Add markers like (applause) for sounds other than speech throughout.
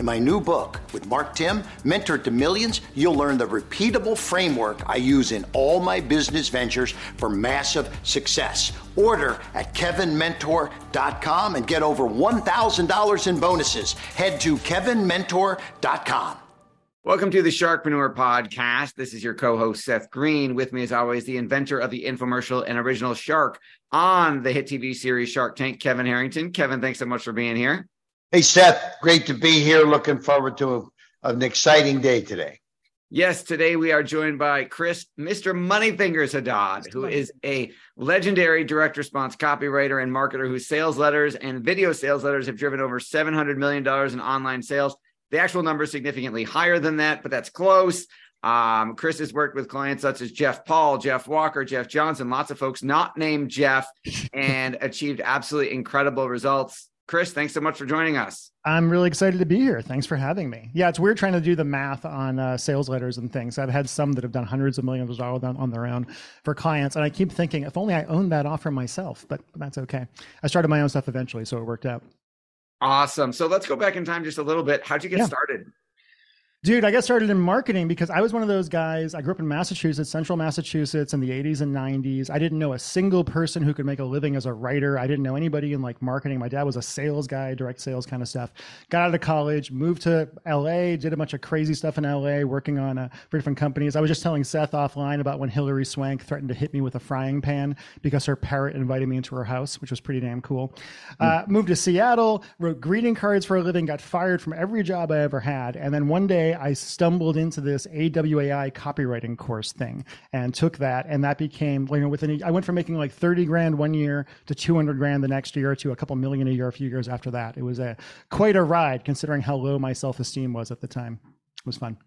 In my new book with Mark Timm, Mentor to Millions, you'll learn the repeatable framework I use in all my business ventures for massive success. Order at kevinmentor.com and get over $1,000 in bonuses. Head to kevinmentor.com. Welcome to the Sharkpreneur Podcast. This is your co-host Seth Greene. With me, as always, the inventor of the infomercial and original shark on the hit TV series Shark Tank, Kevin Harrington. Kevin, thanks so much for being here. Hey, Seth, great to be here. Looking forward to a, an exciting day today. Yes, today we are joined by Chris, Mr. Moneyfingers Haddad, who is a legendary direct response copywriter and marketer whose sales letters and video sales letters have driven over $700 million in online sales. The actual number is significantly higher than that, but that's close. Um, Chris has worked with clients such as Jeff Paul, Jeff Walker, Jeff Johnson, lots of folks not named Jeff, and achieved absolutely incredible results. Chris, thanks so much for joining us. I'm really excited to be here. Thanks for having me. Yeah, it's weird trying to do the math on uh, sales letters and things. I've had some that have done hundreds of millions of dollars on their own for clients, and I keep thinking, if only I owned that offer myself. But that's okay. I started my own stuff eventually, so it worked out. Awesome. So let's go back in time just a little bit. How'd you get yeah. started? Dude, I got started in marketing because I was one of those guys. I grew up in Massachusetts, central Massachusetts in the 80s and 90s. I didn't know a single person who could make a living as a writer. I didn't know anybody in like marketing. My dad was a sales guy, direct sales kind of stuff. Got out of college, moved to LA, did a bunch of crazy stuff in LA, working on uh, for different companies. I was just telling Seth offline about when Hilary Swank threatened to hit me with a frying pan because her parrot invited me into her house, which was pretty damn cool. Uh, moved to Seattle, wrote greeting cards for a living, got fired from every job I ever had. And then one day, I stumbled into this AWAI copywriting course thing and took that, and that became you know within I went from making like thirty grand one year to two hundred grand the next year to a couple million a year a few years after that. It was a quite a ride considering how low my self esteem was at the time. It was fun.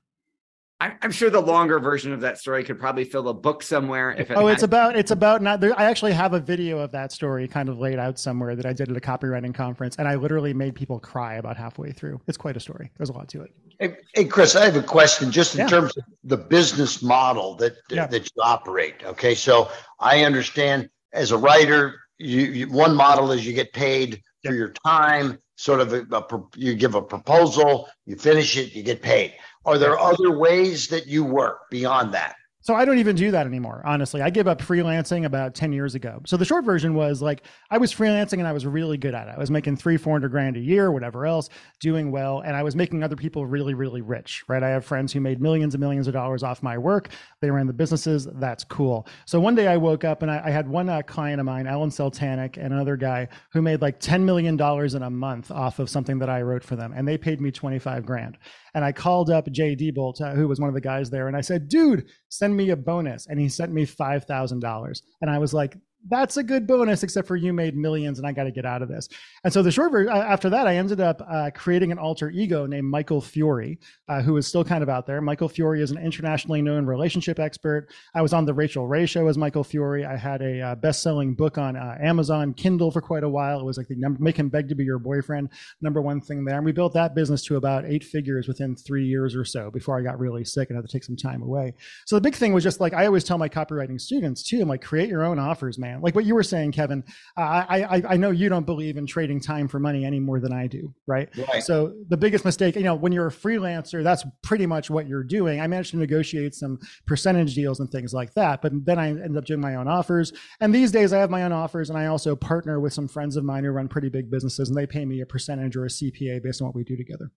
I'm sure the longer version of that story could probably fill a book somewhere. If it oh, it's about it's about not. There, I actually have a video of that story kind of laid out somewhere that I did at a copywriting conference, and I literally made people cry about halfway through. It's quite a story. There's a lot to it. Hey, hey Chris, I have a question just in yeah. terms of the business model that yeah. that you operate. Okay, so I understand as a writer, you, you one model is you get paid yeah. for your time. Sort of, a, a, you give a proposal, you finish it, you get paid are there other ways that you work beyond that? So I don't even do that anymore. Honestly, I gave up freelancing about 10 years ago. So the short version was like, I was freelancing and I was really good at it. I was making three, 400 grand a year, whatever else, doing well. And I was making other people really, really rich, right? I have friends who made millions and millions of dollars off my work. They ran the businesses. That's cool. So one day I woke up and I, I had one uh, client of mine, Alan Seltanik, and another guy who made like $10 million in a month off of something that I wrote for them. And they paid me 25 grand. And I called up Jay Diebold, uh, who was one of the guys there, and I said, dude, send me a bonus. And he sent me $5,000. And I was like, that's a good bonus, except for you made millions and I got to get out of this. And so the short version, after that, I ended up uh, creating an alter ego named Michael Fiore, uh, who is still kind of out there. Michael Fiore is an internationally known relationship expert. I was on the Rachael Ray show as Michael Fiore. I had a uh, best-selling book on uh, Amazon Kindle for quite a while. It was like the number, make him beg to be your boyfriend, number one thing there. And we built that business to about eight figures within three years or so before I got really sick and had to take some time away. So the big thing was just like, I always tell my copywriting students too, I'm like, create your own offers, man. Like what you were saying, Kevin, I, I, I know you don't believe in trading time for money any more than I do, right? right? So the biggest mistake, you know, when you're a freelancer, that's pretty much what you're doing. I managed to negotiate some percentage deals and things like that, but then I ended up doing my own offers. And these days I have my own offers and I also partner with some friends of mine who run pretty big businesses and they pay me a percentage or a CPA based on what we do together.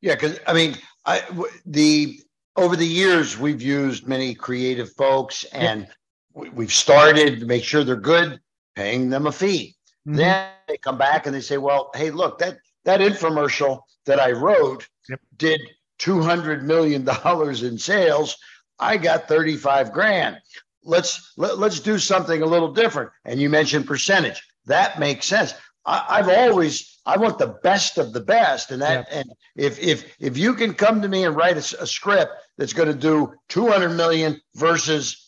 Yeah, because I mean, I the over the years we've used many creative folks and we've started to make sure they're good, paying them a fee. Mm-hmm. Then they come back and they say, "Well, hey, look that that infomercial that I wrote yep. did two hundred million dollars in sales. I got thirty five grand. Let's let, let's do something a little different." And you mentioned percentage. That makes sense. I, have always I want the best of the best, and that yep. and if if if you can come to me and write a, a script that's going to do two hundred million versus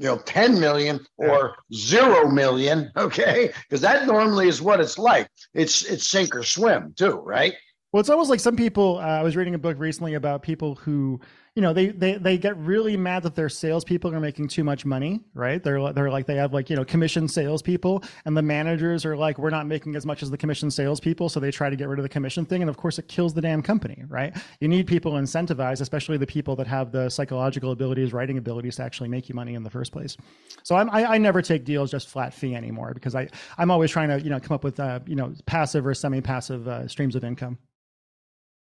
you know 10 million or 0 million okay? Because that normally is what it's like. It's it's sink or swim too right? Well it's almost like some people uh, i was reading a book recently about people who you know they they they get really mad that their salespeople are making too much money, right? They're they're like they have like you know commission salespeople, and the managers are like we're not making as much as the commission salespeople, so they try to get rid of the commission thing, and of course it kills the damn company, right? You need people incentivized, especially the people that have the psychological abilities, writing abilities to actually make you money in the first place. So I'm, I, I never take deals just flat fee anymore because I I'm always trying to you know come up with uh, you know passive or semi passive uh, streams of income.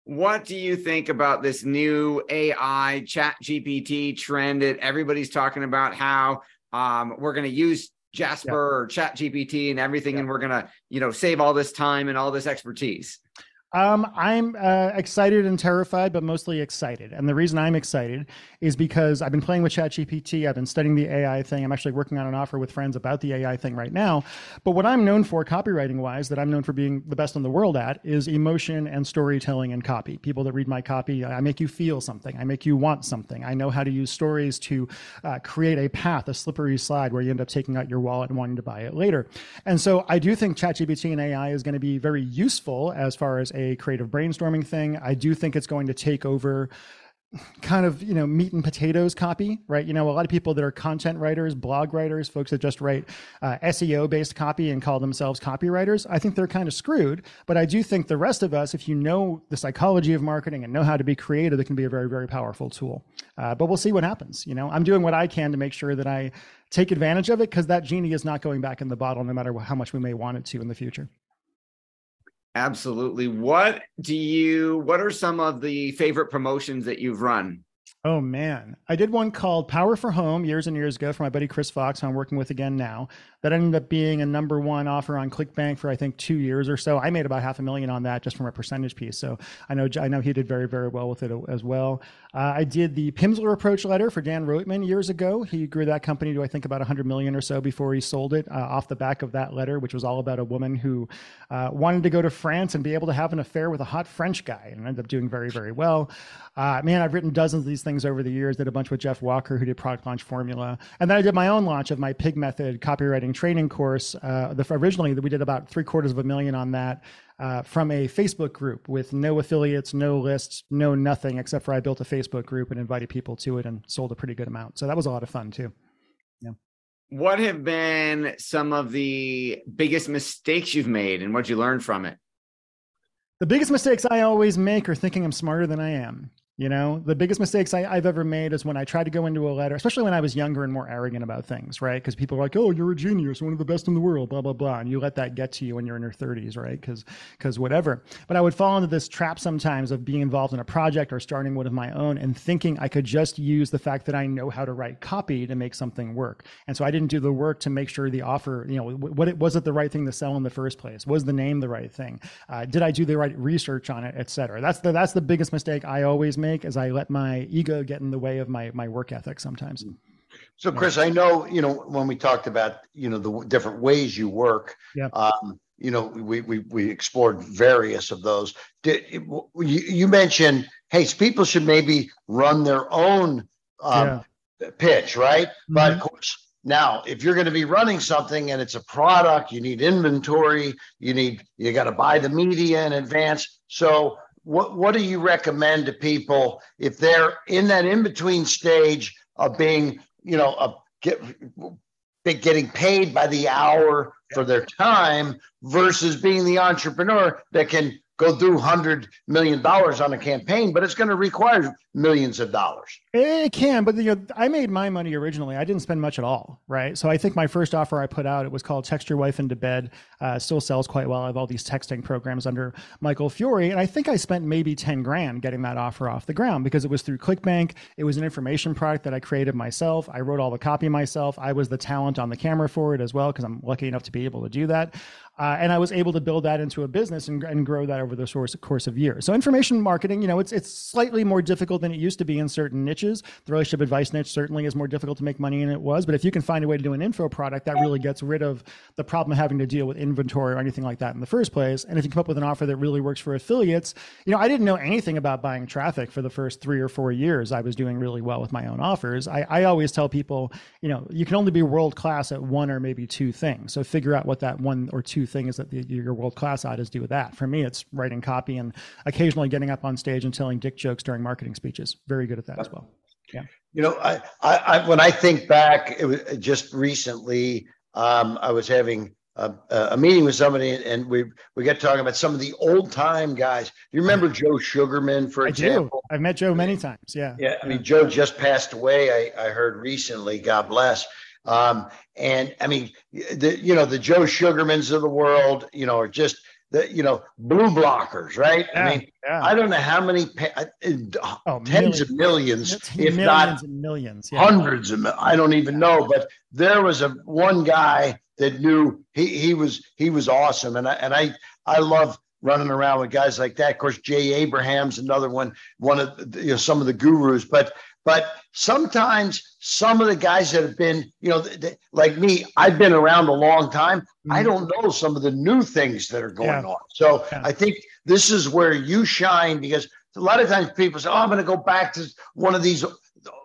What do you think about this new AI ChatGPT trend that everybody's talking about how um, we're going to use Jasper yeah. or ChatGPT and everything yeah. and we're going to, you know, save all this time and all this expertise? Um, I'm uh, excited and terrified, but mostly excited. And the reason I'm excited is because I've been playing with ChatGPT. I've been studying the AI thing. I'm actually working on an offer with friends about the AI thing right now. But what I'm known for, copywriting wise, that I'm known for being the best in the world at, is emotion and storytelling and copy. People that read my copy, I make you feel something. I make you want something. I know how to use stories to uh, create a path, a slippery slide where you end up taking out your wallet and wanting to buy it later. And so I do think ChatGPT and AI is going to be very useful as far as a creative brainstorming thing. I do think it's going to take over kind of you know meat and potatoes copy right? You know a lot of people that are content writers blog writers folks that just write uh, seo based copy and call themselves copywriters i think they're kind of screwed. But i do think the rest of us if you know the psychology of marketing and know how to be creative it can be a very very powerful tool. Uh, but we'll see what happens you know? I'm doing what i can to make sure that i take advantage of it because that genie is not going back in the bottle no matter how much we may want it to in the future Absolutely. What do you what are some of the favorite promotions that you've run? Oh man, I did one called Power for Home years and years ago for my buddy Chris Fox, who I'm working with again now that ended up being a number one offer on ClickBank for I think two years or so. I made about half a million on that just from a percentage piece. So I know I know he did very very well with it as well. Uh, I did the Pimsleur approach letter for Dan Roitman years ago. He grew that company to I think about 100 million or so before he sold it uh, off the back of that letter, which was all about a woman who uh, wanted to go to France and be able to have an affair with a hot French guy, and ended up doing very very well. Uh, man, I've written dozens of these things over the years. Did a bunch with Jeff Walker, who did Product Launch Formula, and then I did my own launch of my Pig Method copywriting training course. Uh, the, originally, we did about three quarters of a million on that uh, from a Facebook group with no affiliates, no lists, no nothing, except for I built a Facebook group and invited people to it and sold a pretty good amount. So that was a lot of fun too. Yeah. What have been some of the biggest mistakes you've made and what you learned from it? The biggest mistakes I always make are thinking I'm smarter than I am. You know, the biggest mistakes I, have ever made is when I tried to go into a letter, especially when I was younger and more arrogant about things, right? Because people are like, "Oh, you're a genius, one of the best in the world," blah blah blah, and you let that get to you when you're in your 30s, right? Because because whatever. But I would fall into this trap sometimes of being involved in a project or starting one of my own and thinking I could just use the fact that I know how to write copy to make something work. And so I didn't do the work to make sure the offer, you know, what it was it the right thing to sell in the first place? Was the name the right thing? Uh, did I do the right research on it, et cetera? That's the that's the biggest mistake I always make, is I let my ego get in the way of my my work ethic sometimes. So, Chris, I know you know when we talked about you know the different ways you work. Yeah. Um, you know, we we we explored various of those. Did you, you mentioned, hey, people should maybe run their own um, yeah. pitch, right? Mm-hmm. But of course, now if you're going to be running something and it's a product, you need inventory, you need you got to buy the media in advance. So what what do you recommend to people if they're in that in between stage of being you know a get getting paid by the hour for their time versus being the entrepreneur that can go through hundred million dollars on a campaign, but it's going to require millions of dollars. It can, but you know, I made my money originally. I didn't spend much at all, right? So I think my first offer I put out it was called "Text Your Wife into Bed." Uh, still sells quite well. I have all these texting programs under Michael Fiore, and I think I spent maybe ten grand getting that offer off the ground because it was through ClickBank. It was an information product that I created myself. I wrote all the copy myself. I was the talent on the camera for it as well because I'm lucky enough to be able to do that. Uh, and I was able to build that into a business and, and grow that over the course, course of years. So information marketing, you know, it's it's slightly more difficult than it used to be in certain niches. The relationship advice niche certainly is more difficult to make money than it was. But if you can find a way to do an info product, that really gets rid of the problem of having to deal with inventory or anything like that in the first place. And if you come up with an offer that really works for affiliates, you know, I didn't know anything about buying traffic for the first three or four years. I was doing really well with my own offers. I, I always tell people, you know, you can only be world class at one or maybe two things. So figure out what that one or two things that you're world class is do with that. For me, it's writing copy and occasionally getting up on stage and telling dick jokes during marketing speeches. Very good at that as well. Yeah. You know, I, I, I when I think back, it was just recently. Um, I was having a, a, meeting with somebody, and we we got talking about some of the old time guys. Do you remember Joe Sugarman, for example? I do. I've met Joe many times. Yeah. Yeah. I mean, Joe just passed away. I, I heard recently. God bless. Um, and I mean, the you know the Joe Sugarmans of the world, you know, are just the you know BluBlockers, right? Yeah, I mean, yeah. I don't know how many uh, oh, tens millions. of millions, if millions not millions, yeah. hundreds of. I don't even know, but there was a one guy that knew he he was he was awesome, and I and I I love running around with guys like that. Of course, Jay Abraham's another one, one of the, you know some of the gurus, but but sometimes some of the guys that have been, you know, th- th- like me, I've been around a long time. Mm-hmm. I don't know some of the new things that are going yeah. on. So yeah. I think this is where you shine because a lot of times people say, "Oh, I'm going to go back to one of these."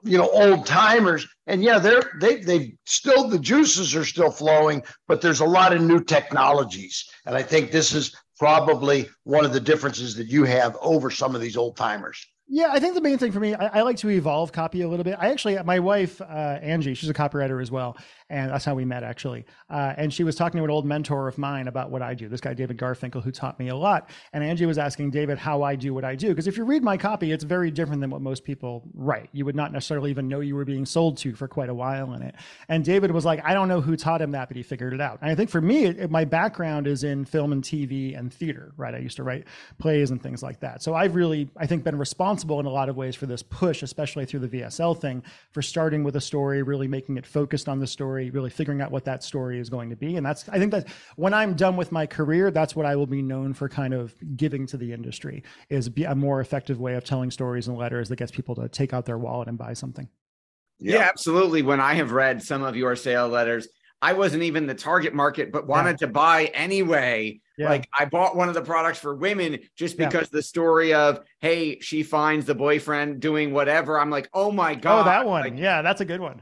you know old timers and yeah they're they they still the juices are still flowing but there's a lot of new technologies and i think this is probably one of the differences that you have over some of these old timers yeah, I think the main thing for me, I, I, like to evolve copy a little bit. I actually, my wife, uh, Angie, she's a copywriter as well and that's how we met actually. Uh, and she was talking to an old mentor of mine about what I do. This guy David Garfinkel, who taught me a lot. And Angie was asking David how I do what I do because if you read my copy, it's very different than what most people write. You would not necessarily even know you were being sold to for quite a while in it. And David was like, I don't know who taught him that, but he figured it out. And I think for me, it, my background is in film and TV and theater. Right, I used to write plays and things like that. So I've really, I think, been responsible in a lot of ways for this push, especially through the VSL thing, for starting with a story, really making it focused on the story, really figuring out what that story is going to be. And that's, I think that when I'm done with my career, that's what I will be known for kind of giving to the industry is be a more effective way of telling stories and letters that gets people to take out their wallet and buy something. Yeah. yeah, absolutely. When I have read some of your sale letters, I wasn't even the target market, but wanted yeah. to buy anyway yeah. Like I bought one of the products for women just because yeah. the story of hey, she finds the boyfriend doing whatever. I'm like, oh my god, oh that one, like, yeah, that's a good one.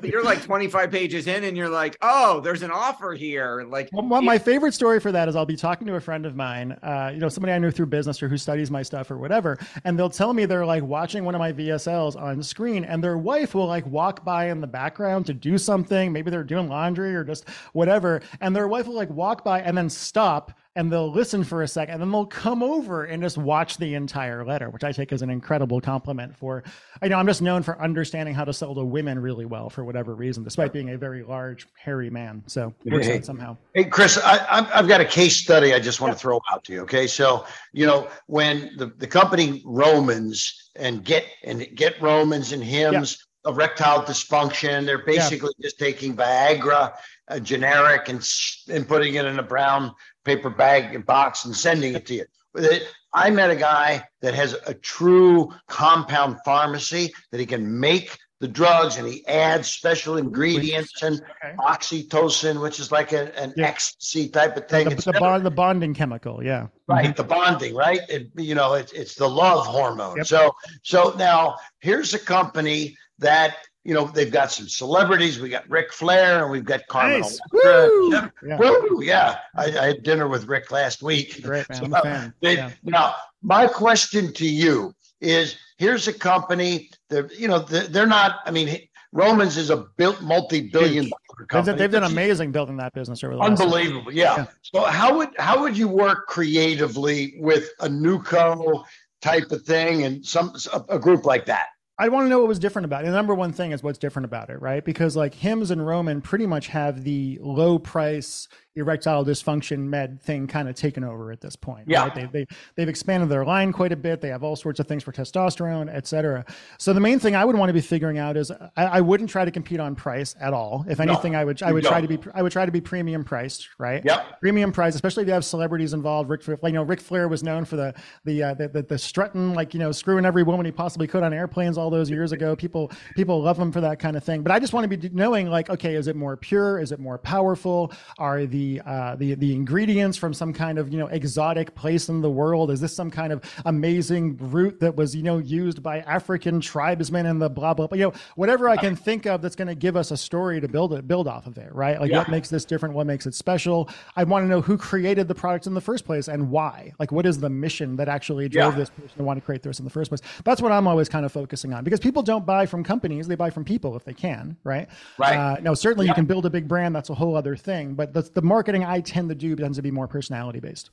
(laughs) you're like 25 pages in, and you're like, oh, there's an offer here. Like, well, my favorite story for that is I'll be talking to a friend of mine, uh, you know, somebody I knew through business or who studies my stuff or whatever, and they'll tell me they're like watching one of my VSLs on screen, and their wife will like walk by in the background to do something. Maybe they're doing laundry or just whatever, and their wife will like walk by and then stop and they'll listen for a second and then they'll come over and just watch the entire letter, which I take as an incredible compliment for, I know I'm just known for understanding how to sell to women really well for whatever reason, despite being a very large, hairy man. So works Hey. out somehow. Hey, Chris, I, I've got a case study I just want to throw out to you. Okay, so you know when the, the company Romans and get and get Romans and Hims erectile dysfunction, they're basically just taking Viagra, a generic, and and putting it in a brown paper bag and box and sending it to you. It, I met a guy that has a true compound pharmacy that he can make the drugs and he adds special ingredients and Okay. oxytocin, which is like a, an Yeah. ecstasy type of thing. The, It's the, never- bond, the bonding chemical. Yeah. right, mm-hmm. the bonding, right? It, you know, it's it's the love hormone. Yep. So so now here's a company that you know they've got some celebrities. We got Ric Flair and we've got Carmen. Nice. Woo! Yeah. Woo! Yeah, I, I had dinner with Ric last week. Great, So, a they- Yeah. Now, my question to you is: Here's a company that you know they're, they're not. I mean, Romans is a built multi-billion dollar company. they've done amazing building that business over the last Unbelievable, yeah. Yeah. So how would how would you work creatively with a Nuco type of thing and some a group like that? I want to know what was different about it. The number one thing is what's different about it, right? Because like Hims and Roman pretty much have the low price erectile dysfunction med thing kind of taken over at this point. Yeah. Right? They, they, they've expanded their line quite a bit. They have all sorts of things for testosterone, et cetera. So the main thing I would want to be figuring out is I, I wouldn't try to compete on price at all. If anything, I would I would try to be I would try to be premium priced, right? Yep. Premium price, especially if you have celebrities involved. Ric, Flair- like, you know, Ric Flair was known for the the, uh, the the the strutting, like you know, screwing every woman he possibly could on airplanes all those years ago. People people love him for that kind of thing. But I just want to be knowing, like, okay, is it more pure? Is it more powerful? Are the uh, the the ingredients from some kind of you know exotic place in the world? Is this some kind of amazing root that was you know used by African tribesmen and the blah blah blah? You know, whatever I can think of that's going to give us a story to build it build off of it, right? Like, what makes this different? What makes it special? I want to know who created the product in the first place and why. Like, what is the mission that actually drove Yeah. this person to want to create this in the first place? That's what I'm always kind of focusing on because people don't buy from companies; they buy from people if they can, right? Right. Uh, no, certainly you can build a big brand. That's a whole other thing. But the, the marketing I tend to do tends to be more personality based.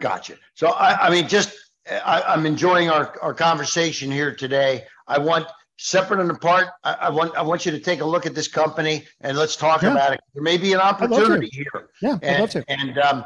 Gotcha. So I, I mean, just I, I'm enjoying our, our conversation here today. I want separate and apart. I, I want I want you to take a look at this company and let's talk Yeah. about it. There may be an opportunity here. Yeah, I'd and, love to. And um,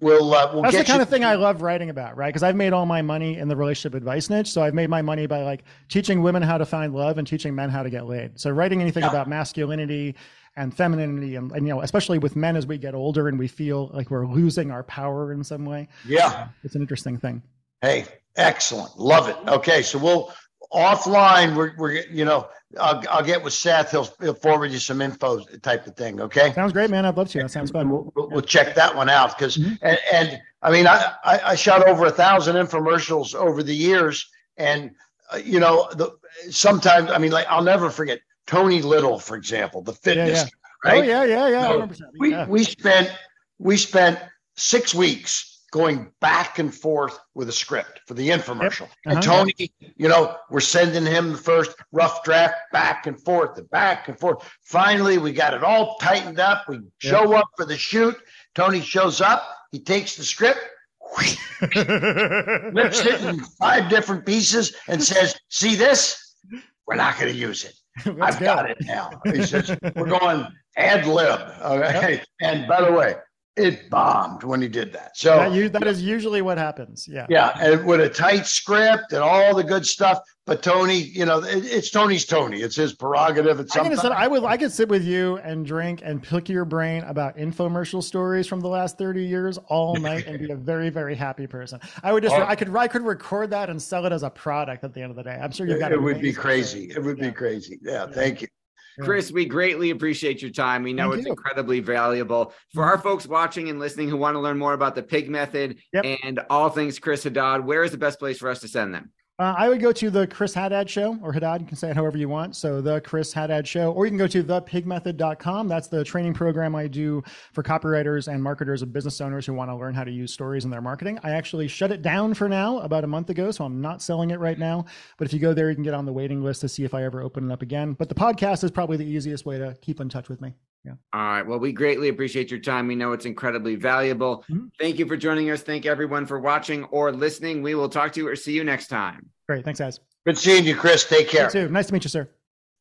we'll uh, we'll That's get the kind you- of thing I love writing about, right? Because I've made all my money in the relationship advice niche. So I've made my money by like teaching women how to find love and teaching men how to get laid. So writing anything Yeah. about masculinity and femininity and, and you know, especially with men as we get older and we feel like we're losing our power in some way. Yeah. It's an interesting thing. Hey, excellent. Love it. Okay, so we'll offline. We're we're you know I'll I'll get with Seth. He'll he'll forward you some info type of thing. Okay. Sounds great, man. I'd love to. That sounds fun. We'll, we'll, check that one out because Mhm. and, and I mean I, I I shot over a thousand infomercials over the years and uh, you know the sometimes I mean like I'll never forget Tony Little for example the fitness yeah. guy, right Oh yeah, yeah, yeah. So 100%. we yeah. we spent we spent six weeks going back and forth with a script for the infomercial. And Uh-huh. Tony, you know, we're sending him the first rough draft back and forth and back and forth. Finally, we got it all tightened up. We show up for the shoot. Tony shows up. He takes the script, (laughs) rips it in five different pieces, and says, "See this? We're not going to use it. (laughs) I've go. got it now. He says, We're going ad lib. Okay. And by the way, it bombed when he did that. So That, you, that is usually what happens. Yeah. yeah, and with a tight script and all the good stuff. But Tony, you know, it, it's Tony's Tony. It's his prerogative. It's something. I would I could sit with you and drink and pick your brain about infomercial stories from the last 30 years all (laughs) night and be a very very happy person. I would just Oh. I could I could record that and sell it as a product at the end of the day. I'm sure you've got it would be crazy. stories. It would Yeah. be crazy. Yeah, Thank you. Chris, we greatly appreciate your time. We know Thank it's you. incredibly valuable. For our folks watching and listening who want to learn more about the pig method Yep. and all things Chris Haddad, where is the best place for us to send them? Uh, I would go to the Chris Haddad show or Haddad, you can say it however you want. So the Chris Haddad show, or you can go to thepigmethod.com. That's the training program I do for copywriters and marketers and business owners who want to learn how to use stories in their marketing. I actually shut it down for now about a month ago, so I'm not selling it right now. But if you go there, you can get on the waiting list to see if I ever open it up again. But the podcast is probably the easiest way to keep in touch with me. Yeah. All right. Well, we greatly appreciate your time. We know it's incredibly valuable. Mhm. Thank you for joining us. Thank everyone for watching or listening. We will talk to you or see you next time. Great. Thanks, guys. Good seeing you, Chris. Take care. You too. Nice to meet you, sir.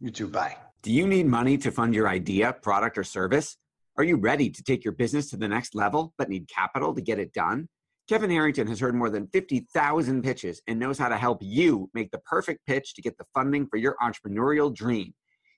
You too. Bye. Do you need money to fund your idea, product, or service? Are you ready to take your business to the next level but need capital to get it done? Kevin Harrington has heard more than 50,000 pitches and knows how to help you make the perfect pitch to get the funding for your entrepreneurial dream.